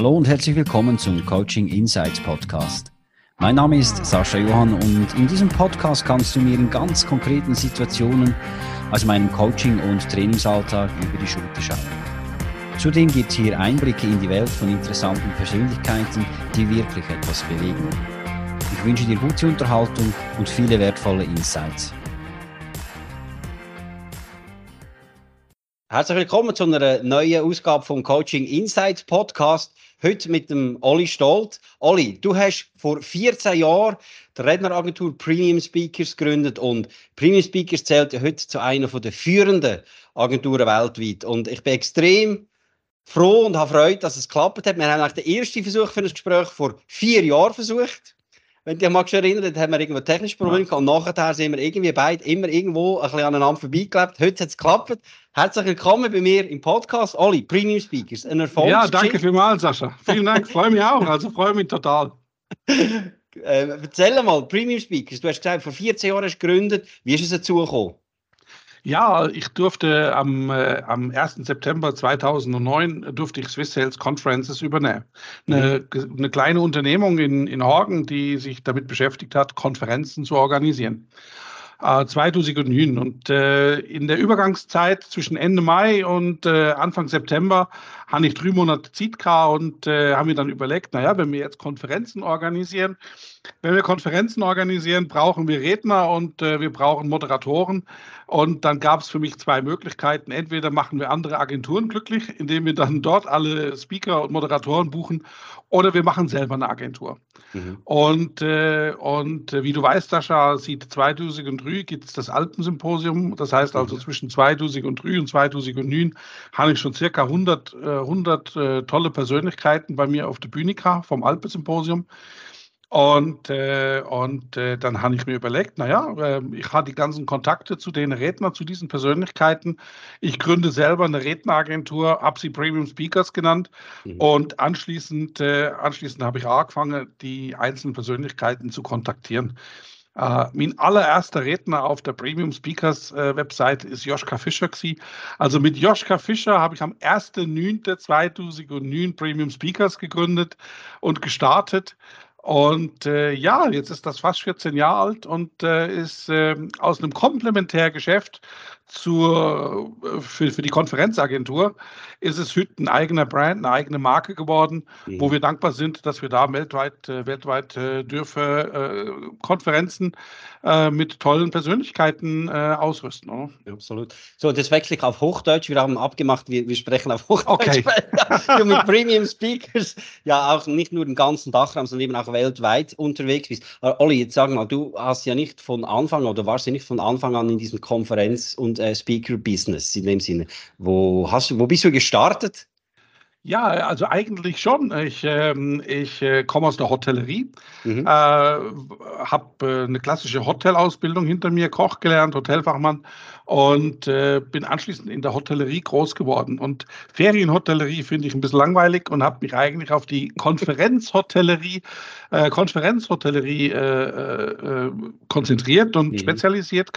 Hallo und herzlich willkommen zum Coaching Insights Podcast. Mein Name ist Sascha Johann und in diesem Podcast kannst du mir in ganz konkreten Situationen aus meinem Coaching- und Trainingsalltag über die Schulter schauen. Zudem gibt es hier Einblicke in die Welt von interessanten Persönlichkeiten, die wirklich etwas bewegen. Ich wünsche dir gute Unterhaltung und viele wertvolle Insights. Herzlich willkommen zu einer neuen Ausgabe vom Coaching Insights Podcast. Heute mit dem Olli Stolt. Olli, du hast vor 14 Jahren die Redneragentur Premium Speakers gegründet und Premium Speakers zählt ja heute zu einer der führenden Agenturen weltweit. Und ich bin extrem froh und habe Freude, dass es geklappt hat. Wir haben den ersten Versuch für ein Gespräch vor vier Jahren versucht. Wenn du dich mal erinnern, haben wir irgendwo technische Probleme ja. und nachher sind wir irgendwie beide immer irgendwo ein bisschen aneinander vorbeigelebt. Heute hat es geklappt. Herzlich willkommen bei mir im Podcast, Oli, Premium Speakers, ein Erfolg. Ja, danke vielmals, Sascha. Vielen Dank, freue mich auch, also freue mich total. äh, erzähl mal, Premium Speakers, du hast gesagt, vor 14 Jahren hast du gegründet. Wie ist es dazu gekommen? Ja, ich durfte am, äh, am 1. September 2009 durfte ich Swiss Sales Conferences übernehmen. Eine, mhm. eine kleine Unternehmung in, in Horgen, die sich damit beschäftigt hat, Konferenzen zu organisieren. 2009. Und äh, in der Übergangszeit zwischen Ende Mai und äh, Anfang September habe ich drei Monate Zitka und äh, haben mir dann überlegt, naja, wenn wir jetzt Konferenzen organisieren, wenn wir Konferenzen organisieren, brauchen wir Redner und äh, wir brauchen Moderatoren. Und dann gab es für mich zwei Möglichkeiten. Entweder machen wir andere Agenturen glücklich, indem wir dann dort alle Speaker und Moderatoren buchen, oder wir machen selber eine Agentur. Mhm. Und, äh, und äh, wie du weißt, Sascha, seit 2003 gibt es das Alpensymposium. Das heißt also mhm. zwischen 2003 und 2009 habe ich schon circa 100, äh, 100 äh, tolle Persönlichkeiten bei mir auf der Bühne vom Alpensymposium. Und, äh, und äh, dann habe ich mir überlegt, naja, äh, ich habe die ganzen Kontakte zu den Rednern, zu diesen Persönlichkeiten. Ich gründe selber eine Redneragentur, habe sie Premium Speakers genannt. Mhm. Und anschließend, äh, anschließend habe ich angefangen, die einzelnen Persönlichkeiten zu kontaktieren. Uh, mein allererster Redner auf der Premium Speakers uh, Website ist Joschka Fischer. Gewesen. Also mit Joschka Fischer habe ich am 1.9.2009 Premium Speakers gegründet und gestartet. Und äh, ja, jetzt ist das fast 14 Jahre alt und äh, ist äh, aus einem Komplementärgeschäft zur, äh, für, für die Konferenzagentur ist es heute ein eigener Brand, eine eigene Marke geworden, mhm. wo wir dankbar sind, dass wir da weltweit, äh, weltweit äh, dürfen äh, Konferenzen mit tollen Persönlichkeiten ausrüsten. Oder? Ja, absolut. So, das wechsle ich auf Hochdeutsch. Wir haben abgemacht, wir, wir sprechen auf Hochdeutsch. Okay. mit Premium Speakers ja auch nicht nur den ganzen Dachraum, sondern eben auch weltweit unterwegs bist. Olli, jetzt sag mal, du hast ja nicht von Anfang oder warst ja nicht von Anfang an in diesem Konferenz- und äh, Speaker-Business in dem Sinne. Wo, hast, wo bist du gestartet? Ja, also eigentlich schon. Ich, ähm, ich äh, komme aus der Hotellerie, mhm. äh, habe äh, eine klassische Hotelausbildung hinter mir, Koch gelernt, Hotelfachmann und äh, bin anschließend in der Hotellerie groß geworden. Und Ferienhotellerie finde ich ein bisschen langweilig und habe mich eigentlich auf die Konferenzhotellerie, äh, Konferenzhotellerie äh, konzentriert und mhm. spezialisiert.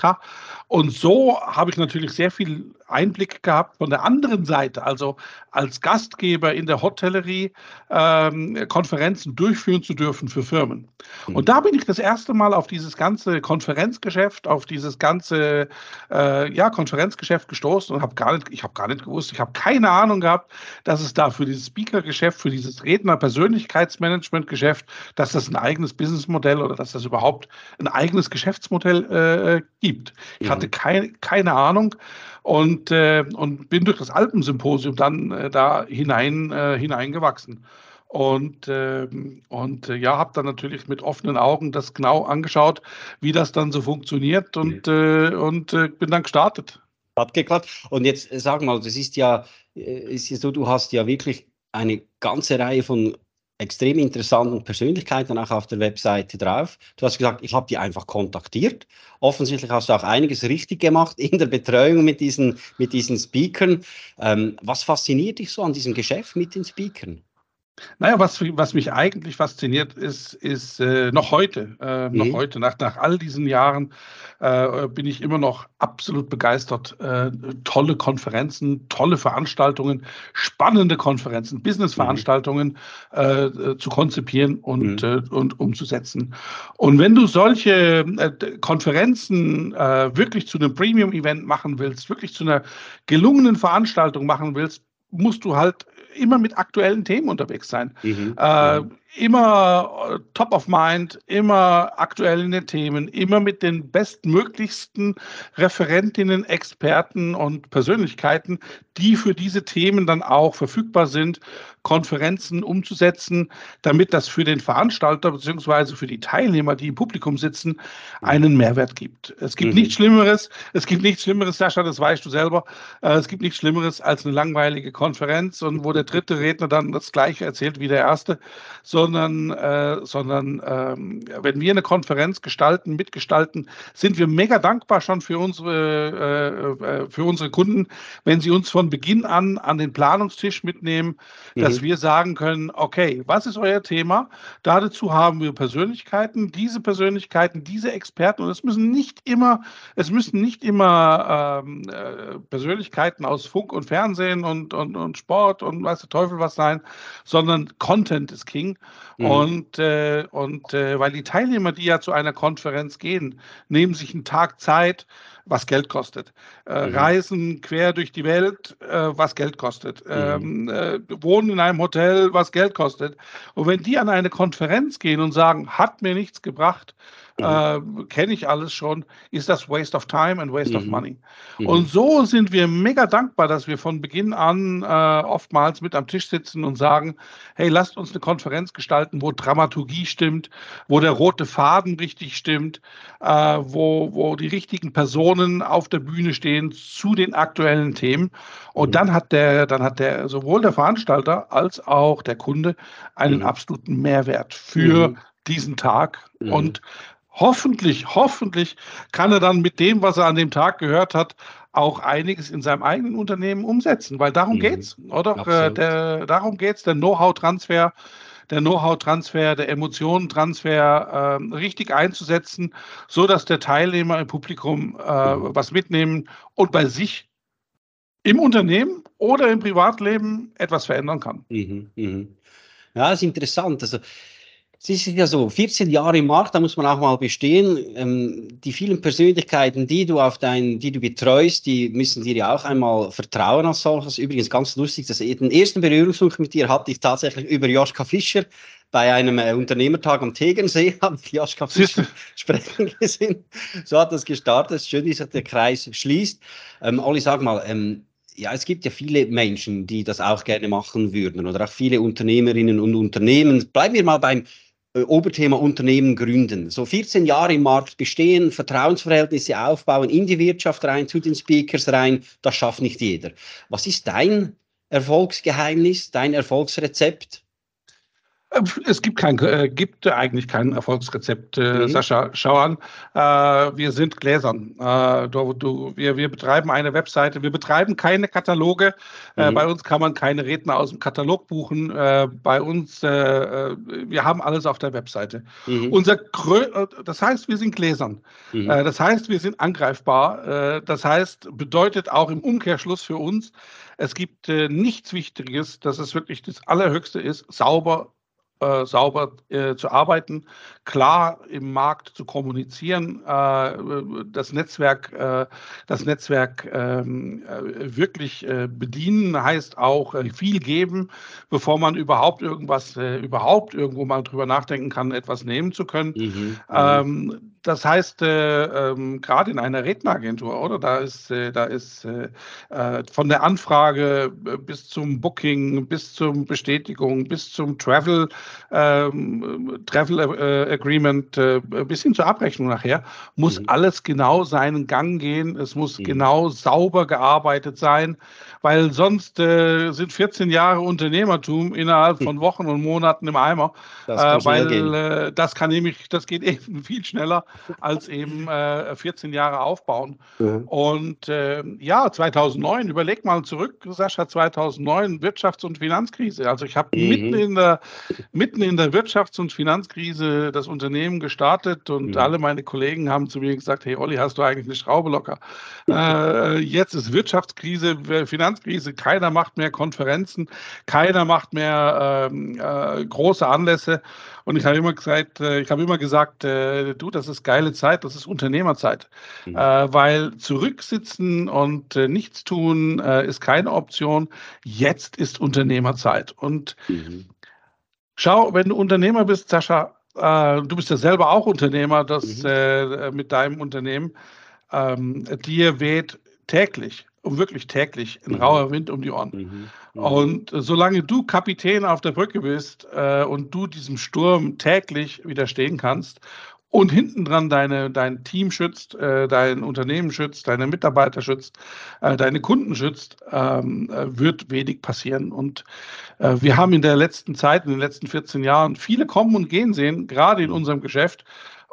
Und so habe ich natürlich sehr viel Einblick gehabt von der anderen Seite, also als Gastgeber in der Hotellerie ähm, Konferenzen durchführen zu dürfen für Firmen. Mhm. Und da bin ich das erste Mal auf dieses ganze Konferenzgeschäft, auf dieses ganze äh, ja, Konferenzgeschäft gestoßen und habe gar nicht, ich habe gar nicht gewusst, ich habe keine Ahnung gehabt, dass es da für dieses Speaker-Geschäft, für dieses Redner-Persönlichkeitsmanagement-Geschäft, dass das ein eigenes Businessmodell oder dass das überhaupt ein eigenes Geschäftsmodell äh, gibt. Ich. Hatte kein, keine Ahnung und, äh, und bin durch das Alpensymposium dann äh, da hinein, äh, hineingewachsen. Und, äh, und äh, ja, habe dann natürlich mit offenen Augen das genau angeschaut, wie das dann so funktioniert und, äh, und äh, bin dann gestartet. Hat geklappt. Und jetzt sag mal, das ist ja, ist ja so, du hast ja wirklich eine ganze Reihe von extrem interessanten Persönlichkeiten auch auf der Webseite drauf. Du hast gesagt, ich habe die einfach kontaktiert. Offensichtlich hast du auch einiges richtig gemacht in der Betreuung mit diesen, mit diesen Speakern. Ähm, was fasziniert dich so an diesem Geschäft mit den Speakern? Naja, was, was mich eigentlich fasziniert, ist, ist äh, noch heute, äh, mhm. noch heute, nach, nach all diesen Jahren, äh, bin ich immer noch absolut begeistert. Äh, tolle Konferenzen, tolle Veranstaltungen, spannende Konferenzen, Business-Veranstaltungen mhm. äh, zu konzipieren und, mhm. Äh, und umzusetzen. Und wenn du solche Konferenzen wirklich zu einem Premium-Event machen willst, wirklich zu einer gelungenen Veranstaltung machen willst, musst du halt immer mit aktuellen Themen unterwegs sein. Mhm. Äh, immer top of mind, immer aktuell in den Themen, immer mit den bestmöglichsten Referentinnen, Experten und Persönlichkeiten, die für diese Themen dann auch verfügbar sind, Konferenzen umzusetzen, damit das für den Veranstalter bzw. für die Teilnehmer, die im Publikum sitzen, einen Mehrwert gibt. Es gibt mhm. nichts Schlimmeres, es gibt nichts Schlimmeres, Sascha, das weißt du selber, äh, es gibt nichts Schlimmeres als eine langweilige Konferenz und wo der dritte Redner dann das gleiche erzählt wie der erste, sondern, äh, sondern ähm, wenn wir eine Konferenz gestalten, mitgestalten, sind wir mega dankbar schon für unsere, äh, äh für unsere Kunden, wenn sie uns von Beginn an an den Planungstisch mitnehmen, dass dass wir sagen können, okay, was ist euer Thema? Dazu haben wir Persönlichkeiten, diese Persönlichkeiten, diese Experten und es müssen nicht immer, es müssen nicht immer ähm, äh, Persönlichkeiten aus Funk und Fernsehen und, und, und Sport und weiß der Teufel was sein, sondern Content ist King. Mhm. Und, äh, und äh, weil die Teilnehmer, die ja zu einer Konferenz gehen, nehmen sich einen Tag Zeit, was Geld kostet. Äh, mhm. Reisen quer durch die Welt, äh, was Geld kostet. Mhm. Ähm, äh, wohnen in einem Hotel, was Geld kostet. Und wenn die an eine Konferenz gehen und sagen, hat mir nichts gebracht, mhm. äh, kenne ich alles schon, ist das Waste of Time and Waste mhm. of Money. Mhm. Und so sind wir mega dankbar, dass wir von Beginn an äh, oftmals mit am Tisch sitzen und sagen, hey, lasst uns eine Konferenz gestalten, wo Dramaturgie stimmt, wo der rote Faden richtig stimmt, äh, wo, wo die richtigen Personen auf der Bühne stehen zu den aktuellen Themen. Und mhm. dann hat der, dann hat der sowohl der Veranstalter als auch der Kunde einen mhm. absoluten Mehrwert für mhm. diesen Tag. Mhm. Und hoffentlich, hoffentlich kann er dann mit dem, was er an dem Tag gehört hat, auch einiges in seinem eigenen Unternehmen umsetzen, weil darum mhm. es, oder? Äh, der, darum geht's, der Know-how-Transfer, der Know-how-Transfer, der Emotionentransfer äh, richtig einzusetzen, so dass der Teilnehmer im Publikum äh, was mitnehmen und bei sich im Unternehmen oder im Privatleben etwas verändern kann. Mhm, mh. Ja, ist interessant. Also es ist ja so, 14 Jahre im Markt, da muss man auch mal bestehen. Ähm, die vielen Persönlichkeiten, die du auf dein, die du betreust, die müssen dir ja auch einmal vertrauen als solches. Übrigens ganz lustig, dass den ersten Berührungspunkt mit dir hatte ich tatsächlich über Joschka Fischer bei einem äh, Unternehmertag am Tegernsee, habe ich Joschka Fischer sprechen gesehen. So hat das gestartet. Schön, dass der Kreis schließt. Ähm, Olli, sag mal, ähm, ja, es gibt ja viele Menschen, die das auch gerne machen würden oder auch viele Unternehmerinnen und Unternehmen. Bleiben wir mal beim Oberthema Unternehmen gründen. So 14 Jahre im Markt bestehen, Vertrauensverhältnisse aufbauen, in die Wirtschaft rein, zu den Speakers rein, das schafft nicht jeder. Was ist dein Erfolgsgeheimnis, dein Erfolgsrezept? Es gibt, kein, äh, gibt eigentlich kein Erfolgsrezept, äh, mhm. Sascha. Schau an, äh, wir sind gläsern. Äh, du, du, wir, wir betreiben eine Webseite, wir betreiben keine Kataloge. Äh, mhm. bei uns kann man keine Redner aus dem Katalog buchen. Äh, bei uns, wir haben alles auf der Webseite. Mhm. Unser das heißt, wir sind gläsern. Mhm. das heißt, wir sind angreifbar. das heißt, bedeutet auch im Umkehrschluss für uns, es gibt nichts Wichtiges, dass es wirklich das Allerhöchste ist, sauber äh, sauber äh, zu arbeiten, klar im Markt zu kommunizieren, äh, das Netzwerk, äh, das Netzwerk ähm, äh, wirklich bedienen, heißt auch viel geben, bevor man überhaupt irgendwas, überhaupt irgendwo mal drüber nachdenken kann, etwas nehmen zu können. Mhm, mhm. ähm, das heißt, äh, ähm, gerade in einer Redneragentur, oder? Da ist, äh, da ist äh, äh von der Anfrage äh, bis zum Booking, bis zur Bestätigung, bis zum Travel, ähm, Travel äh, Agreement, bis hin zur Abrechnung nachher, muss mhm. alles genau seinen Gang gehen. Es muss mhm. genau sauber gearbeitet sein, weil sonst sind 14 Jahre Unternehmertum innerhalb von Wochen und Monaten im Eimer. Das weil das kann nämlich, das geht eben viel schneller als eben äh, 14 Jahre aufbauen. Mhm. Und äh, ja, 2009, überleg mal zurück, Sascha, 2009 Wirtschafts- und Finanzkrise. Also ich habe mhm. mitten, in der, mitten in der Wirtschafts- und Finanzkrise das Unternehmen gestartet und mhm. alle meine Kollegen haben zu mir gesagt, hey Olli, hast du eigentlich eine Schraube locker? äh, jetzt ist Wirtschaftskrise, Finanzkrise, keiner macht mehr Konferenzen, keiner macht mehr ähm, äh, große Anlässe. Und ich habe immer gesagt, äh, ich habe immer gesagt, äh, du, das ist geile Zeit, das ist Unternehmerzeit. Mhm. Äh, weil zurücksitzen und nichts tun ist keine Option. Jetzt ist Unternehmerzeit. Und mhm. schau, wenn du Unternehmer bist, Sascha, du bist ja selber auch Unternehmer, das mhm. mit deinem Unternehmen, ähm, dir weht täglich wirklich täglich ein mhm. rauer Wind um die Ohren. Mhm. Mhm. Und solange du Kapitän auf der Brücke bist äh, und du diesem Sturm täglich widerstehen kannst und hinten dran deine, dein Team schützt, äh, dein Unternehmen schützt, deine Mitarbeiter schützt, äh, deine Kunden schützt, ähm, äh, wird wenig passieren. Und äh, wir haben in der letzten Zeit, in den letzten 14 Jahren, viele kommen und gehen sehen, gerade in mhm. unserem Geschäft.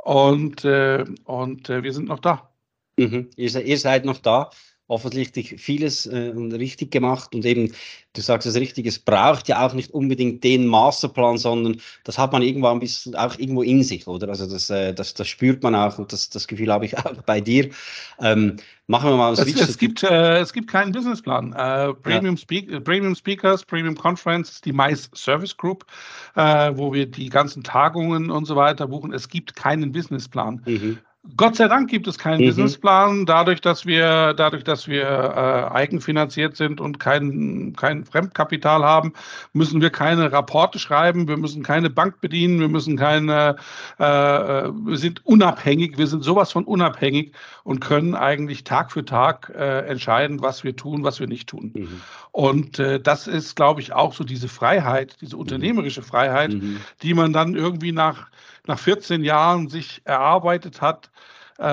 Und, äh, und wir sind noch da. Mhm. Ihr, ihr seid noch da offensichtlich vieles äh, richtig gemacht und eben, du sagst es richtig, es braucht ja auch nicht unbedingt den Masterplan, sondern das hat man irgendwann bis auch irgendwo in sich, oder? Also das, äh, das, das spürt man auch und das, das Gefühl habe ich auch bei dir. Ähm, machen wir mal es, es, gibt, äh, es gibt keinen Businessplan. Äh, Premium, ja. Speak, Premium Speakers, Premium Conference ist die Mais Service Group, äh, wo wir die ganzen Tagungen und so weiter buchen. Es gibt keinen Businessplan. Mhm. Gott sei Dank gibt es keinen mhm. Businessplan, dadurch, dass wir, dadurch, dass wir äh, eigenfinanziert sind und kein, kein Fremdkapital haben, müssen wir keine Rapporte schreiben, wir müssen keine Bank bedienen, wir müssen keine, äh, äh, wir sind unabhängig, wir sind sowas von unabhängig und können eigentlich Tag für Tag äh, entscheiden, was wir tun, was wir nicht tun. Mhm. Und äh, das ist, glaube ich, auch so diese Freiheit, diese mhm. unternehmerische Freiheit, mhm. die man dann irgendwie nach nach 14 Jahren sich erarbeitet hat, äh,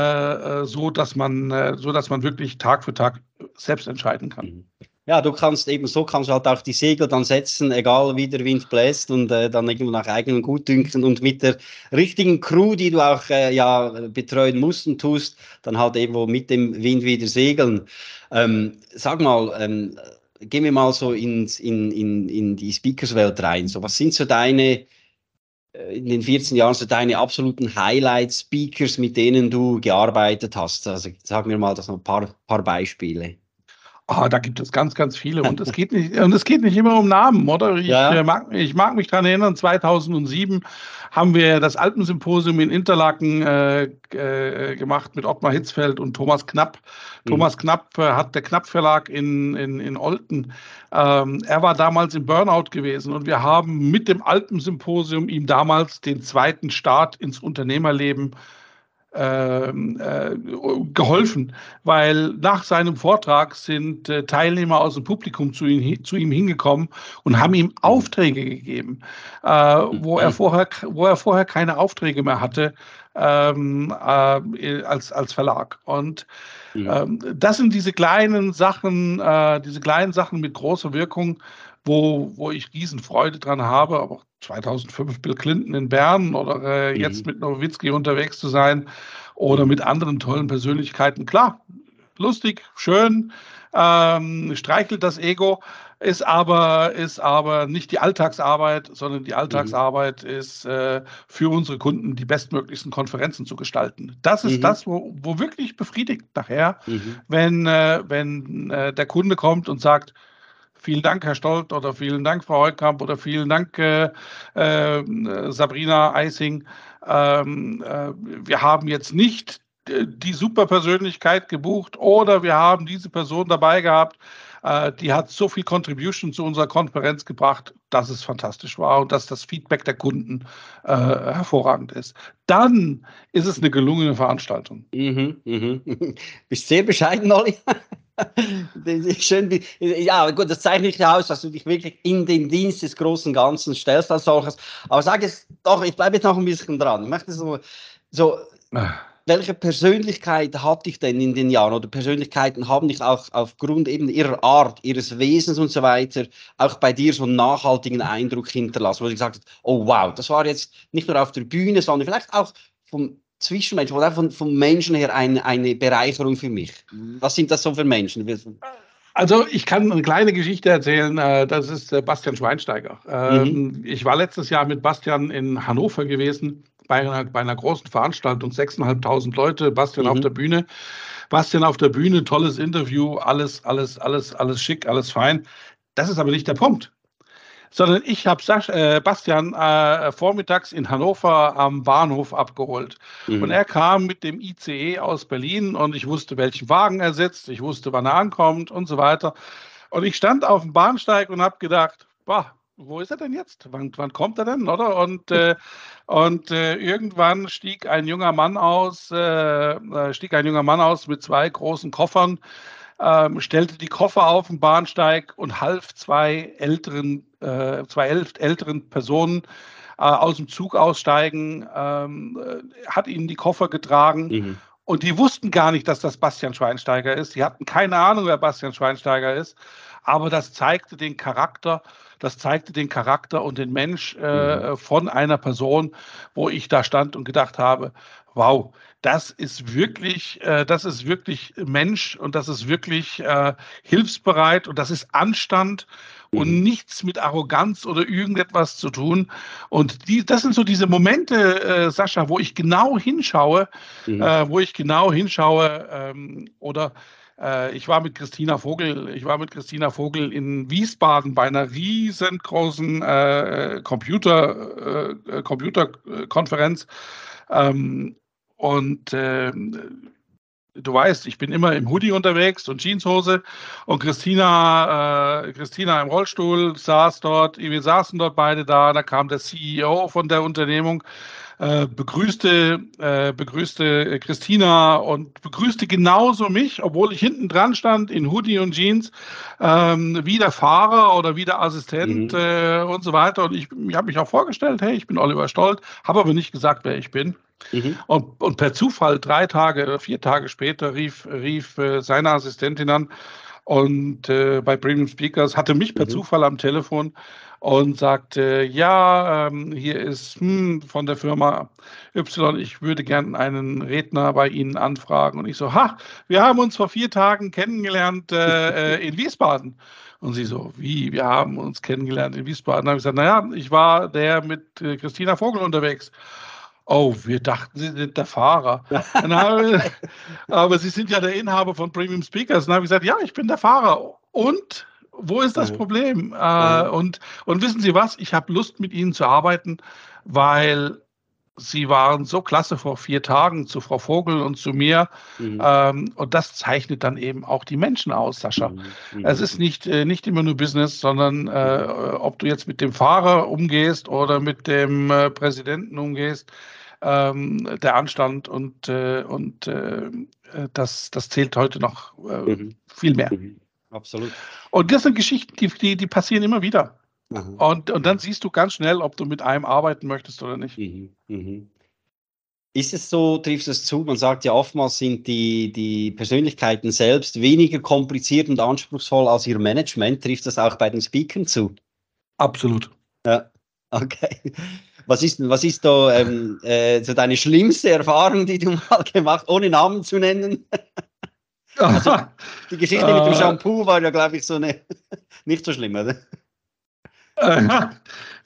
äh, so dass man, äh, so dass man wirklich Tag für Tag selbst entscheiden kann. Mhm. Ja, du kannst eben so kannst halt auch die Segel dann setzen, egal wie der Wind bläst und äh, dann irgendwo nach eigenem Gutdünken und mit der richtigen Crew, die du auch äh, ja betreuen musst und tust, dann halt irgendwo mit dem Wind wieder segeln. Ähm, sag mal, ähm, gehen wir mal so ins, in, in, in die Speakerswelt rein. So, was sind so deine in den 14 Jahren so deine absoluten Highlight-Speakers, mit denen du gearbeitet hast? Also sag mir mal das noch ein paar, paar Beispiele. Oh, da gibt es ganz, ganz viele. Und es geht nicht, und es geht nicht immer um Namen, oder? Ich, ja. Äh, mag, ich mag mich daran erinnern, 2007 haben wir das Alpensymposium in Interlaken äh, äh, gemacht mit Ottmar Hitzfeld und Thomas Knapp. Mhm. Thomas Knapp äh, hat der Knapp Verlag in, in, in Olten. Ähm, er war damals im Burnout gewesen und wir haben mit dem Alpensymposium ihm damals den zweiten Start ins Unternehmerleben geholfen, weil nach seinem Vortrag sind äh, Teilnehmer aus dem Publikum zu, ihn, zu, ihm hingekommen und haben ihm Aufträge gegeben, äh, wo, er vorher, wo er vorher keine Aufträge mehr hatte ähm, äh, als, als Verlag. Und ähm, das sind diese kleinen Sachen, äh, diese kleinen Sachen mit großer Wirkung, wo, wo ich Riesenfreude dran habe, aber 2005 Bill Clinton in Bern oder äh, mhm. jetzt mit Nowitzki unterwegs zu sein oder mit anderen tollen Persönlichkeiten. Klar, lustig, schön, ähm, streichelt das Ego, ist aber, ist aber nicht die Alltagsarbeit, sondern die Alltagsarbeit mhm. ist äh, für unsere Kunden die bestmöglichsten Konferenzen zu gestalten. Das ist mhm. das, wo, wo wirklich befriedigt nachher, mhm. wenn, äh, wenn äh, der Kunde kommt und sagt, Vielen Dank, Herr Stolt, oder vielen Dank, Frau Heutkamp, oder vielen Dank, äh, äh, Sabrina Eising. Ähm, äh, wir haben jetzt nicht die Superpersönlichkeit gebucht oder wir haben diese Person dabei gehabt, äh, die hat so viel Contribution zu unserer Konferenz gebracht, dass es fantastisch war und dass das Feedback der Kunden äh, hervorragend ist. Dann ist es eine gelungene Veranstaltung. Mhm, mhm. Bist sehr bescheiden, Olli. Schön, ja, gut, das zeichnet nicht aus, dass du dich wirklich in den Dienst des großen Ganzen stellst als solches. Aber sag es doch, ich bleibe jetzt noch ein bisschen dran. Ich möchte so, so ah. welche Persönlichkeit hatte ich denn in den Jahren oder Persönlichkeiten haben dich auch aufgrund eben ihrer Art, ihres Wesens und so weiter auch bei dir so einen nachhaltigen Eindruck hinterlassen, wo du gesagt hast, oh wow, das war jetzt nicht nur auf der Bühne, sondern vielleicht auch vom Zwischenmensch, oder von, vom Menschen her eine, eine Bereicherung für mich? Was sind das so für Menschen? Also ich kann eine kleine Geschichte erzählen. Äh, das ist äh, Bastian Schweinsteiger. Ähm, mhm. Ich war letztes Jahr mit Bastian in Hannover gewesen bei einer, bei einer großen Veranstaltung, 6.500 Leute, Bastian mhm. auf der Bühne. Bastian auf der Bühne, tolles Interview, alles, alles, alles, alles schick, alles fein. Das ist aber nicht der Punkt sondern ich habe äh, Bastian äh, vormittags in Hannover am Bahnhof abgeholt. Mhm. Und er kam mit dem ICE aus Berlin und ich wusste, welchen Wagen er sitzt, ich wusste, wann er ankommt und so weiter. Und ich stand auf dem Bahnsteig und habe gedacht, boah, wo ist er denn jetzt? Wann, wann kommt er denn, oder? Und, äh, und äh, irgendwann stieg ein junger Mann aus, äh, äh stieg ein junger Mann aus mit zwei großen Koffern ähm, stellte die Koffer auf den Bahnsteig und half zwei älteren, äh, zwei älteren Personen äh, aus dem Zug aussteigen, ähm, äh, hat ihnen die Koffer getragen. Mhm. Und die wussten gar nicht, dass das Bastian Schweinsteiger ist. Sie hatten keine Ahnung, wer Bastian Schweinsteiger ist. Aber das zeigte den Charakter, das zeigte den Charakter und den Mensch äh, mhm. von einer Person, wo ich da stand und gedacht habe, wow, das ist wirklich, äh, das ist wirklich Mensch und das ist wirklich äh, hilfsbereit und das ist Anstand mhm. und nichts mit Arroganz oder irgendetwas zu tun. Und die, das sind so diese Momente, äh, Sascha, wo ich genau hinschaue, mhm. äh, wo ich genau hinschaue ähm, oder äh, ich war mit Christina Vogel, ich war mit Christina Vogel in Wiesbaden bei einer riesengroßen äh, Computer, äh, Computerkonferenz. Ähm, und äh, du weißt, ich bin immer im Hoodie unterwegs und Jeanshose. Und Christina, äh, Christina im Rollstuhl saß dort, wir saßen dort beide da. Da kam der CEO von der Unternehmung äh, begrüßte, äh, begrüßte Christina und begrüßte genauso mich, obwohl ich hinten dran stand in Hoodie und Jeans, ähm, wie der Fahrer oder wie der Assistent mhm. äh, und so weiter. Und ich, ich habe mich auch vorgestellt, hey, ich bin Oliver Stolt, habe aber nicht gesagt, wer ich bin. Mhm. Und, und per Zufall drei Tage oder vier Tage später rief, rief äh, seine Assistentin an und äh, bei Premium Speakers hatte mich per mhm. Zufall am Telefon und sagte, ja, ähm, hier ist hm, von der Firma Y, ich würde gerne einen Redner bei Ihnen anfragen. Und ich so, ha, wir haben uns vor vier Tagen kennengelernt äh, äh in Wiesbaden. Und sie so, wie, wir haben uns kennengelernt in Wiesbaden. Dann habe ich gesagt, naja, ich war der mit äh, Christina Vogel unterwegs. Oh, wir dachten, Sie sind der Fahrer. habe, aber Sie sind ja der Inhaber von Premium Speakers. dann habe ich gesagt, ja, ich bin der Fahrer. Und wo ist das Problem? Äh, und, und wissen Sie was? Ich habe Lust, mit Ihnen zu arbeiten, weil Sie waren so klasse vor vier Tagen zu Frau Vogel und zu mir. Mhm. Ähm, und das zeichnet dann eben auch die Menschen aus, Sascha. Mhm. mhm. Es ist nicht, äh, nicht immer nur Business, sondern äh, ob du jetzt mit dem Fahrer umgehst oder mit dem äh, Präsidenten umgehst, ähm, der Anstand und, äh, und äh, das, das zählt heute noch äh, mhm. viel mehr. Mhm. Absolut. Und das sind Geschichten, die, die, die passieren immer wieder. Und, und dann siehst du ganz schnell, ob du mit einem arbeiten möchtest oder nicht. Mhm. Mhm. Ist es so, trifft es zu, man sagt ja oftmals sind die, die Persönlichkeiten selbst weniger kompliziert und anspruchsvoll als ihr Management. Trifft das auch bei den Speakern zu? Absolut. Ja, okay. Was ist, was ist da ähm, äh, so deine schlimmste Erfahrung, die du mal gemacht hast, ohne Namen zu nennen? also, die Geschichte mit dem äh. Shampoo war ja, glaube ich, so eine nicht so schlimm, oder?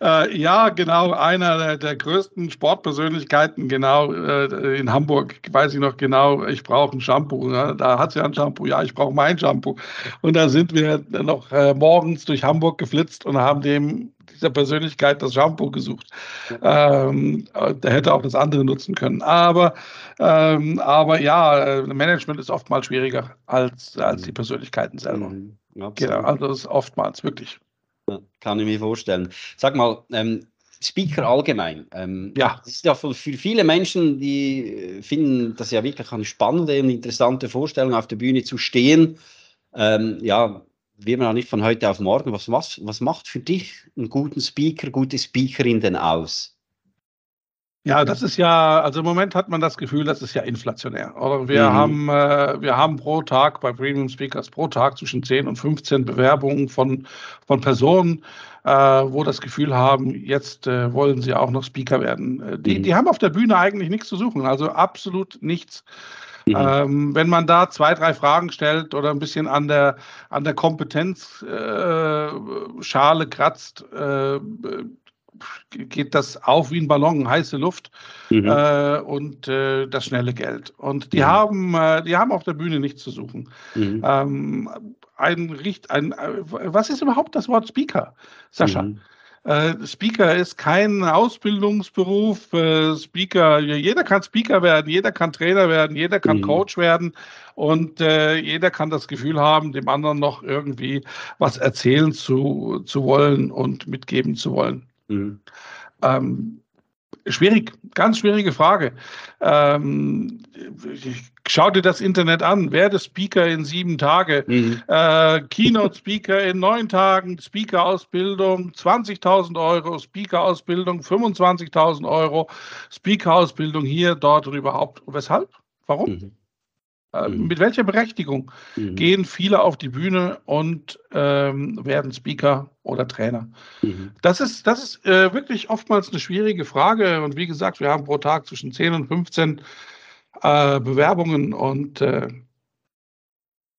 Äh, ja, genau, einer der, der, größten Sportpersönlichkeiten, genau, äh, in Hamburg, weiß ich noch genau, ich brauche ein Shampoo. Ne? Da hat sie ja ein Shampoo, ja, ich brauche mein Shampoo. Und da sind wir noch äh, morgens durch Hamburg geflitzt und haben dem dieser Persönlichkeit das Shampoo gesucht. Ähm, der hätte auch das andere nutzen können. Aber, ähm, aber ja, äh, Management ist oftmals schwieriger als, als die Persönlichkeiten selber. Mhm, genau, also das ist oftmals wirklich. Kann ich mir vorstellen. Sag mal, ähm, Speaker allgemein. Ähm, ja. Das ist ja für, viele Menschen, die äh, finden das ja wirklich eine spannende und interessante Vorstellung, auf der Bühne zu stehen. Ähm, ja, wird man ja nicht von heute auf morgen. Was, was, was macht für dich einen guten Speaker, gute Speakerin denn aus? Ja, das ist ja, also im Moment hat man das Gefühl, das ist ja inflationär. Oder wir mhm. haben, äh, wir haben pro Tag bei Premium Speakers pro Tag zwischen 10 und 15 Bewerbungen von, von Personen, äh, wo das Gefühl haben, jetzt äh, wollen sie auch noch Speaker werden. Äh, die, mhm. die haben auf der Bühne eigentlich nichts zu suchen, also absolut nichts. Mhm. Ähm, wenn man da zwei, drei Fragen stellt oder ein bisschen an der, an der Kompetenzschale äh, kratzt, äh, geht das auf wie ein Ballon, heiße Luft mhm. äh, und äh, das schnelle Geld. Und die mhm. haben, äh, die haben auf der Bühne nichts zu suchen. Mhm. Ähm, ein, ein, äh, was ist überhaupt das Wort Speaker, Sascha? Mhm. Äh, Speaker ist kein Ausbildungsberuf. Äh, Speaker, jeder kann Speaker werden, jeder kann Trainer werden, jeder kann mhm. Coach werden und äh, jeder kann das Gefühl haben, dem anderen noch irgendwie was erzählen zu, zu wollen und mitgeben zu wollen. Mhm. Ähm, schwierig, ganz schwierige Frage. Ähm, schau dir das Internet an. Werde Speaker in sieben Tage, mhm. äh, Keynote-Speaker in neun Tagen, Speaker-Ausbildung 20.000 Euro, Speaker-Ausbildung 25.000 Euro, Speaker-Ausbildung hier, dort und überhaupt. Weshalb? Warum? Mhm. Äh, mhm. Mit welcher Berechtigung mhm. gehen viele auf die Bühne und ähm, werden Speaker oder Trainer? Mhm. Das ist, das ist äh, wirklich oftmals eine schwierige Frage. Und wie gesagt, wir haben pro Tag zwischen 10 und 15 äh, Bewerbungen und äh,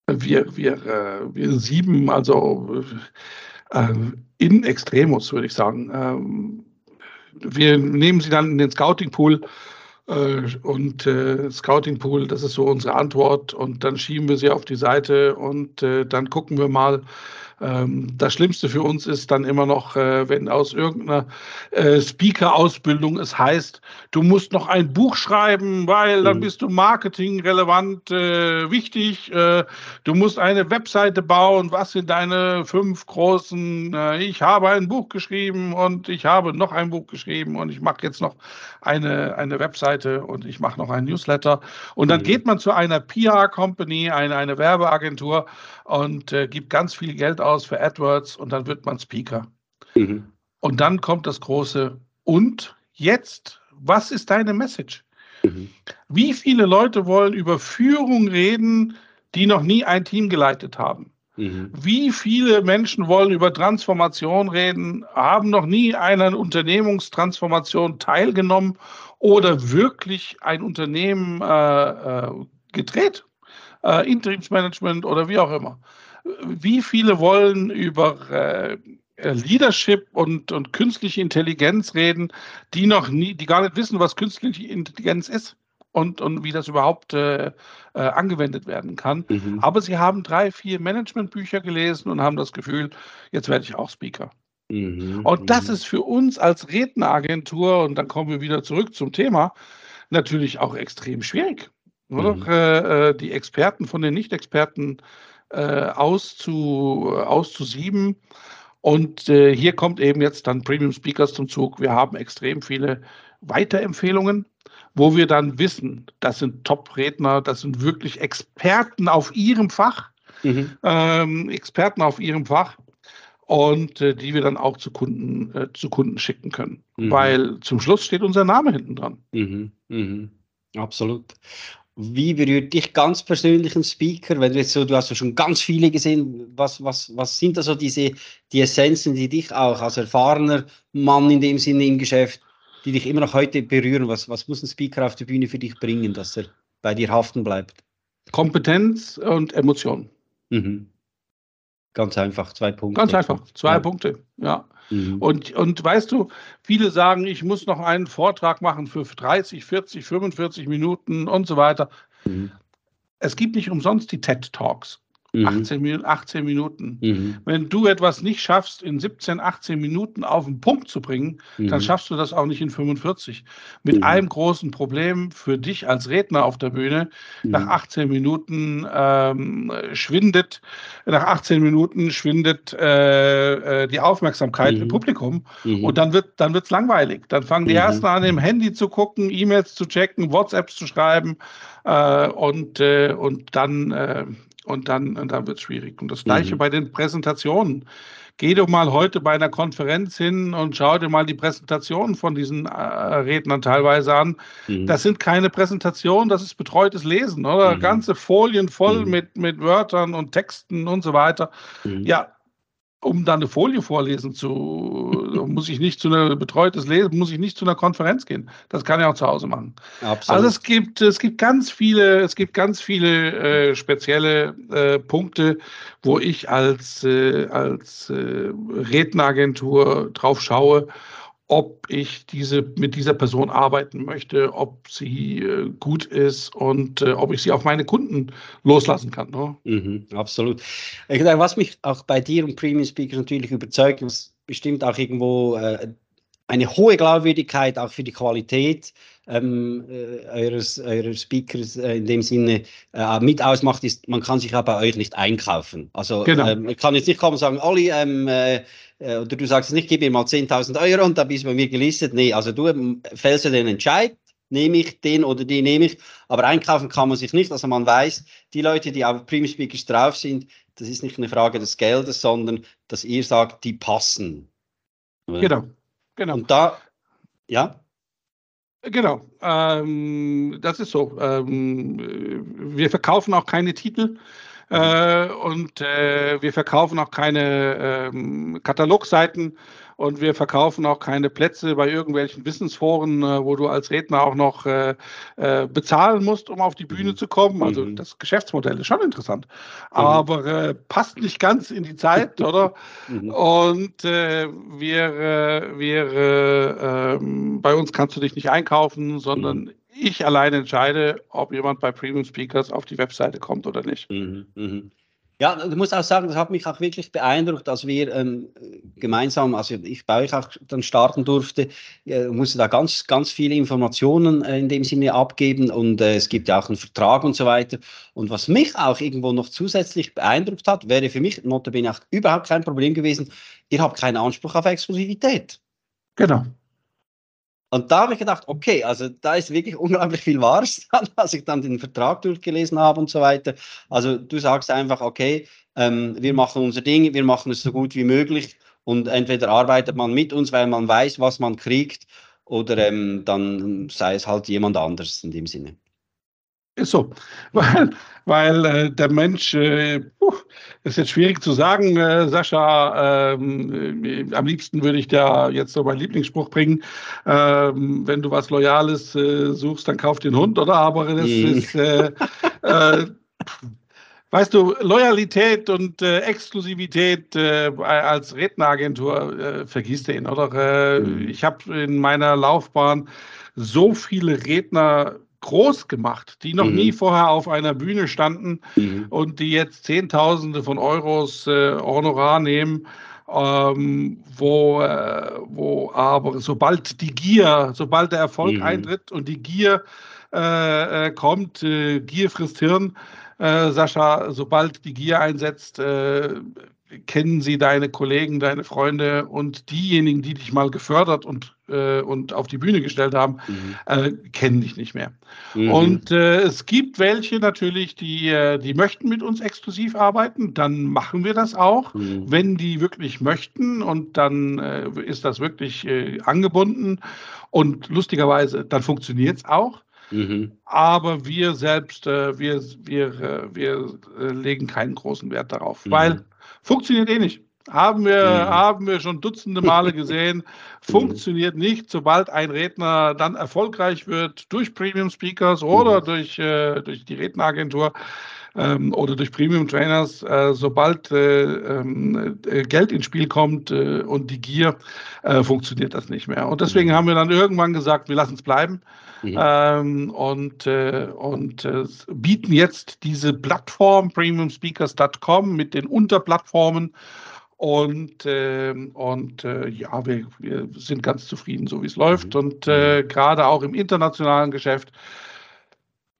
wir, wir, äh, wir sieben, also äh, in Extremus, würde ich sagen. Ähm, wir nehmen sie dann in den Scouting-Pool und äh, Scouting Pool, das ist so unsere Antwort. Und dann schieben wir sie auf die Seite und äh, dann gucken wir mal, das Schlimmste für uns ist dann immer noch, äh, wenn aus irgendeiner äh, Speaker-Ausbildung es heißt, du musst noch ein Buch schreiben, weil dann mhm. bist du marketingrelevant äh, wichtig. Du musst eine Webseite bauen. Was sind deine fünf großen? Ich habe ein Buch geschrieben und ich habe noch ein Buch geschrieben und ich mache jetzt noch eine, eine Webseite und ich mache noch ein Newsletter. Und dann mhm. geht man zu einer PR-Company, eine, eine Werbeagentur und äh, gibt ganz viel Geld aus für AdWords und dann wird man Speaker. Mhm. Und dann kommt das große Und jetzt, was ist deine Message? Mhm. Wie viele Leute wollen über Führung reden, die noch nie ein Team geleitet haben? Mhm. Wie viele Menschen wollen über Transformation reden, haben noch nie einer Unternehmungstransformation teilgenommen oder wirklich ein Unternehmen äh, äh, gedreht? Äh, Interimsmanagement oder wie auch immer. Wie viele wollen über äh, Leadership und, und künstliche Intelligenz reden, die noch nie, die gar nicht wissen, was künstliche Intelligenz ist und, und wie das überhaupt äh, äh, angewendet werden kann. Mhm. Aber sie haben drei, vier Managementbücher gelesen und haben das Gefühl, jetzt werde ich auch Speaker. Mhm. Und das mhm. ist für uns als Redneragentur, und dann kommen wir wieder zurück zum Thema, natürlich auch extrem schwierig oder? Mhm. Äh, äh, die Experten von den Nicht-Experten äh, auszu, auszusieben. Und äh, hier kommt eben jetzt dann Premium Speakers zum Zug. Wir haben extrem viele Weiterempfehlungen, wo wir dann wissen, das sind Top-Redner, das sind wirklich Experten auf ihrem Fach, mhm. ähm, Experten auf ihrem Fach und äh, die wir dann auch zu Kunden, äh, zu Kunden schicken können. Mhm. Weil zum Schluss steht unser Name hinten dran. Mhm. mhm. Absolut. Wie berührt dich ganz persönlich ein Speaker? Wenn du jetzt so, du hast ja schon ganz viele gesehen, was, was, was sind da so diese, die Essenzen, die dich auch als erfahrener Mann in dem Sinne im Geschäft, die dich immer noch heute berühren? Was, was muss ein Speaker auf der Bühne für dich bringen, dass er bei dir haften bleibt? Kompetenz und Emotion. Mhm. Ganz einfach, zwei Punkte. Ganz einfach, zwei ja. Punkte, ja. Mhm. Und, und weißt du, viele sagen, ich muss noch einen Vortrag machen für 30, 40, 45 Minuten und so weiter. Mhm. Es gibt nicht umsonst die TED Talks. Mhm. 18, 18 Minuten. Mhm. Wenn du etwas nicht schaffst, in 17, 18 Minuten auf den Punkt zu bringen, mhm. dann schaffst du das auch nicht in 45. Mit mhm. einem großen Problem für dich als Redner auf der Bühne. Nach 18 mhm. Minuten ähm, schwindet, nach 18 Minuten schwindet äh, äh, die Aufmerksamkeit im mhm. Publikum und dann wird dann wird's langweilig. Dann fangen die ersten an, im Handy zu gucken, E-Mails zu checken, WhatsApps zu schreiben Äh, und, äh, und dann, äh, und dann, und dann wird es schwierig. Und das gleiche mhm. bei den Präsentationen. Geh doch mal heute bei einer Konferenz hin und schau dir mal die Präsentationen von diesen äh, Rednern teilweise an. Mhm. Das sind keine Präsentationen, das ist betreutes Lesen, oder? Mhm. Ganze Folien voll mhm. mit, mit Wörtern und Texten und so weiter. Mhm. Ja, um dann eine Folie vorlesen zu, muss ich nicht zu einer betreutes Lesen, muss ich nicht zu einer Konferenz gehen. Das kann ich auch zu Hause machen. Absolut. Also es gibt, es gibt ganz viele, es gibt ganz viele äh, spezielle äh, Punkte, wo ich als, äh, als äh, Redneragentur drauf schaue ob ich diese, mit dieser Person arbeiten möchte, ob sie äh, gut ist und äh, ob ich sie auf meine Kunden loslassen kann. Ne? Mhm, absolut. Was mich auch bei dir und Premium Speakers natürlich überzeugt, was bestimmt auch irgendwo äh, eine hohe Glaubwürdigkeit auch für die Qualität ähm, äh, eures, eures Speakers äh, in dem Sinne äh, mit ausmacht, ist, man kann sich auch bei euch nicht einkaufen. Also genau. ähm, ich kann jetzt nicht kommen und sagen, Olli, ähm, äh, äh, oder du sagst nicht, gib mir mal 10.000 Euro und da bist du bei mir gelistet. Nee, also du ähm, fällst ja den Entscheid, nehme ich den oder die nehme ich, aber einkaufen kann man sich nicht. Also man weiß, die Leute, die auf Premium Speakers drauf sind, das ist nicht eine Frage des Geldes, sondern dass ihr sagt, die passen. Genau, genau. Und da, ja? Genau, ähm, das ist so. Ähm, wir verkaufen auch keine Titel. Äh, und äh, wir verkaufen auch keine ähm, Katalogseiten und wir verkaufen auch keine Plätze bei irgendwelchen Wissensforen, äh, wo du als Redner auch noch äh, äh, bezahlen musst, um auf die Bühne mhm. zu kommen. Also mhm. das Geschäftsmodell ist schon interessant, mhm. aber äh, passt nicht ganz in die Zeit, oder? Mhm. Und wir, äh, wir ähm, bei uns kannst du dich nicht einkaufen, sondern mhm ich alleine entscheide, ob jemand bei Premium Speakers auf die Webseite kommt oder nicht. Mhm, mh. Ja, du musst auch sagen, das hat mich auch wirklich beeindruckt, als wir ähm, gemeinsam, also ich bei euch auch dann starten durfte, äh, musste da ganz, ganz viele Informationen äh, in dem Sinne abgeben und äh, es gibt ja auch einen Vertrag und so weiter. Und was mich auch irgendwo noch zusätzlich beeindruckt hat, wäre für mich notabene auch überhaupt kein Problem gewesen, ihr habt keinen Anspruch auf Exklusivität. Genau. Und da habe ich gedacht, okay, also da ist wirklich unglaublich viel Wahres dran, als ich dann den Vertrag durchgelesen habe und so weiter. Also du sagst einfach, okay, ähm, wir machen unser Ding, wir machen es so gut wie möglich und entweder arbeitet man mit uns, weil man weiß, was man kriegt, oder ähm, dann sei es halt jemand anders in dem Sinne. Ist so, weil, weil äh, der Mensch, äh, puh, ist jetzt schwierig zu sagen, äh, Sascha, ähm, äh, am liebsten würde ich da jetzt so meinen Lieblingsspruch bringen, ähm, wenn du was Loyales äh, suchst, dann kauf den Hund, oder? Aber das mhm. ist, äh, weißt du, Loyalität und Exklusivität als Redneragentur, vergisst den, oder? Mhm. Ich habe in meiner Laufbahn so viele Redner groß gemacht, die noch mhm. nie vorher auf einer Bühne standen mhm. und die jetzt Zehntausende von Euros äh, Honorar nehmen, ähm, wo, äh, wo aber sobald die Gier, sobald der Erfolg mhm. eintritt und die Gier äh, äh kommt, äh, Gier frisst Hirn, äh, Sascha, sobald die Gier einsetzt, kennen sie deine Kollegen, deine Freunde und diejenigen, die dich mal gefördert und, äh, und auf die Bühne gestellt haben, mhm. äh, kennen dich nicht mehr. Mhm. Und äh, es gibt welche natürlich, die, äh, die möchten mit uns exklusiv arbeiten, dann machen wir das auch, mhm. wenn die wirklich möchten und dann äh, ist das wirklich äh, angebunden und lustigerweise, dann funktioniert es auch. Mhm. Aber wir selbst, wir, wir, wir legen keinen großen Wert darauf, mhm. weil Funktioniert eh nicht. Haben wir, mhm. haben wir schon dutzende Male gesehen. Funktioniert nicht, sobald ein Redner dann erfolgreich wird durch Premium Speakers oder mhm. durch, äh, durch die Redneragentur ähm, oder durch Premium Trainers, äh, sobald äh, ähm, äh, Geld ins Spiel kommt äh, und die Gier, äh, funktioniert das nicht mehr. Und deswegen mhm. haben wir dann irgendwann gesagt, wir lassen es bleiben. Mhm. Ähm, und und bieten jetzt diese Plattform premiumspeakers.com mit den Unterplattformen und, äh, und äh, ja, wir, wir, sind ganz zufrieden, so wie es läuft. Mhm. Und äh, gerade auch im internationalen Geschäft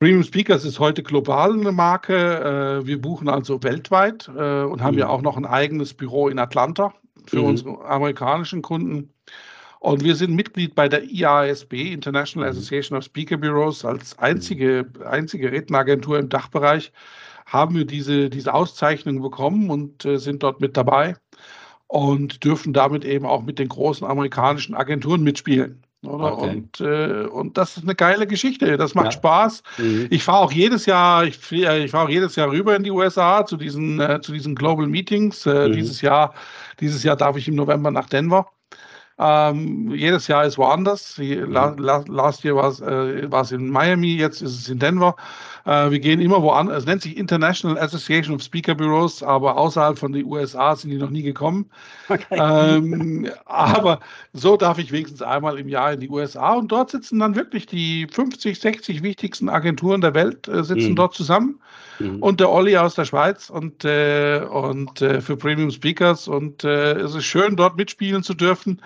Premium Speakers ist heute global eine Marke. Äh, wir buchen also weltweit äh, und haben ja mhm. auch noch ein eigenes Büro in Atlanta für mhm. unsere amerikanischen Kunden. Und wir sind Mitglied bei der IASB, International mhm. Association of Speaker Bureaus, als einzige, einzige Redneragentur im Dachbereich haben wir diese, diese Auszeichnung bekommen und äh, sind dort mit dabei und dürfen damit eben auch mit den großen amerikanischen Agenturen mitspielen. Oder? Okay. Und, äh, und das ist eine geile Geschichte. Das macht ja. Spaß. Mhm. Ich fahre auch jedes Jahr, ich, ich fahre auch jedes Jahr rüber in die USA zu diesen, äh, zu diesen Global Meetings. Äh, mhm. Dieses Jahr, dieses Jahr darf ich im November nach Denver. Ähm, jedes Jahr ist woanders. Mhm. last year war es äh, in Miami, jetzt ist es in Denver. Äh, wir gehen immer woanders. Es nennt sich International Association of Speaker Bureaus, aber außerhalb von den USA sind die noch nie gekommen. Okay. Ähm, aber so darf ich wenigstens einmal im Jahr in die USA und dort sitzen dann wirklich die 50, 60 wichtigsten Agenturen der Welt äh, sitzen mhm. dort zusammen. Mhm. Und der Olli aus der Schweiz und, äh, und äh, für Premium Speakers. Und äh, es ist schön, dort mitspielen zu dürfen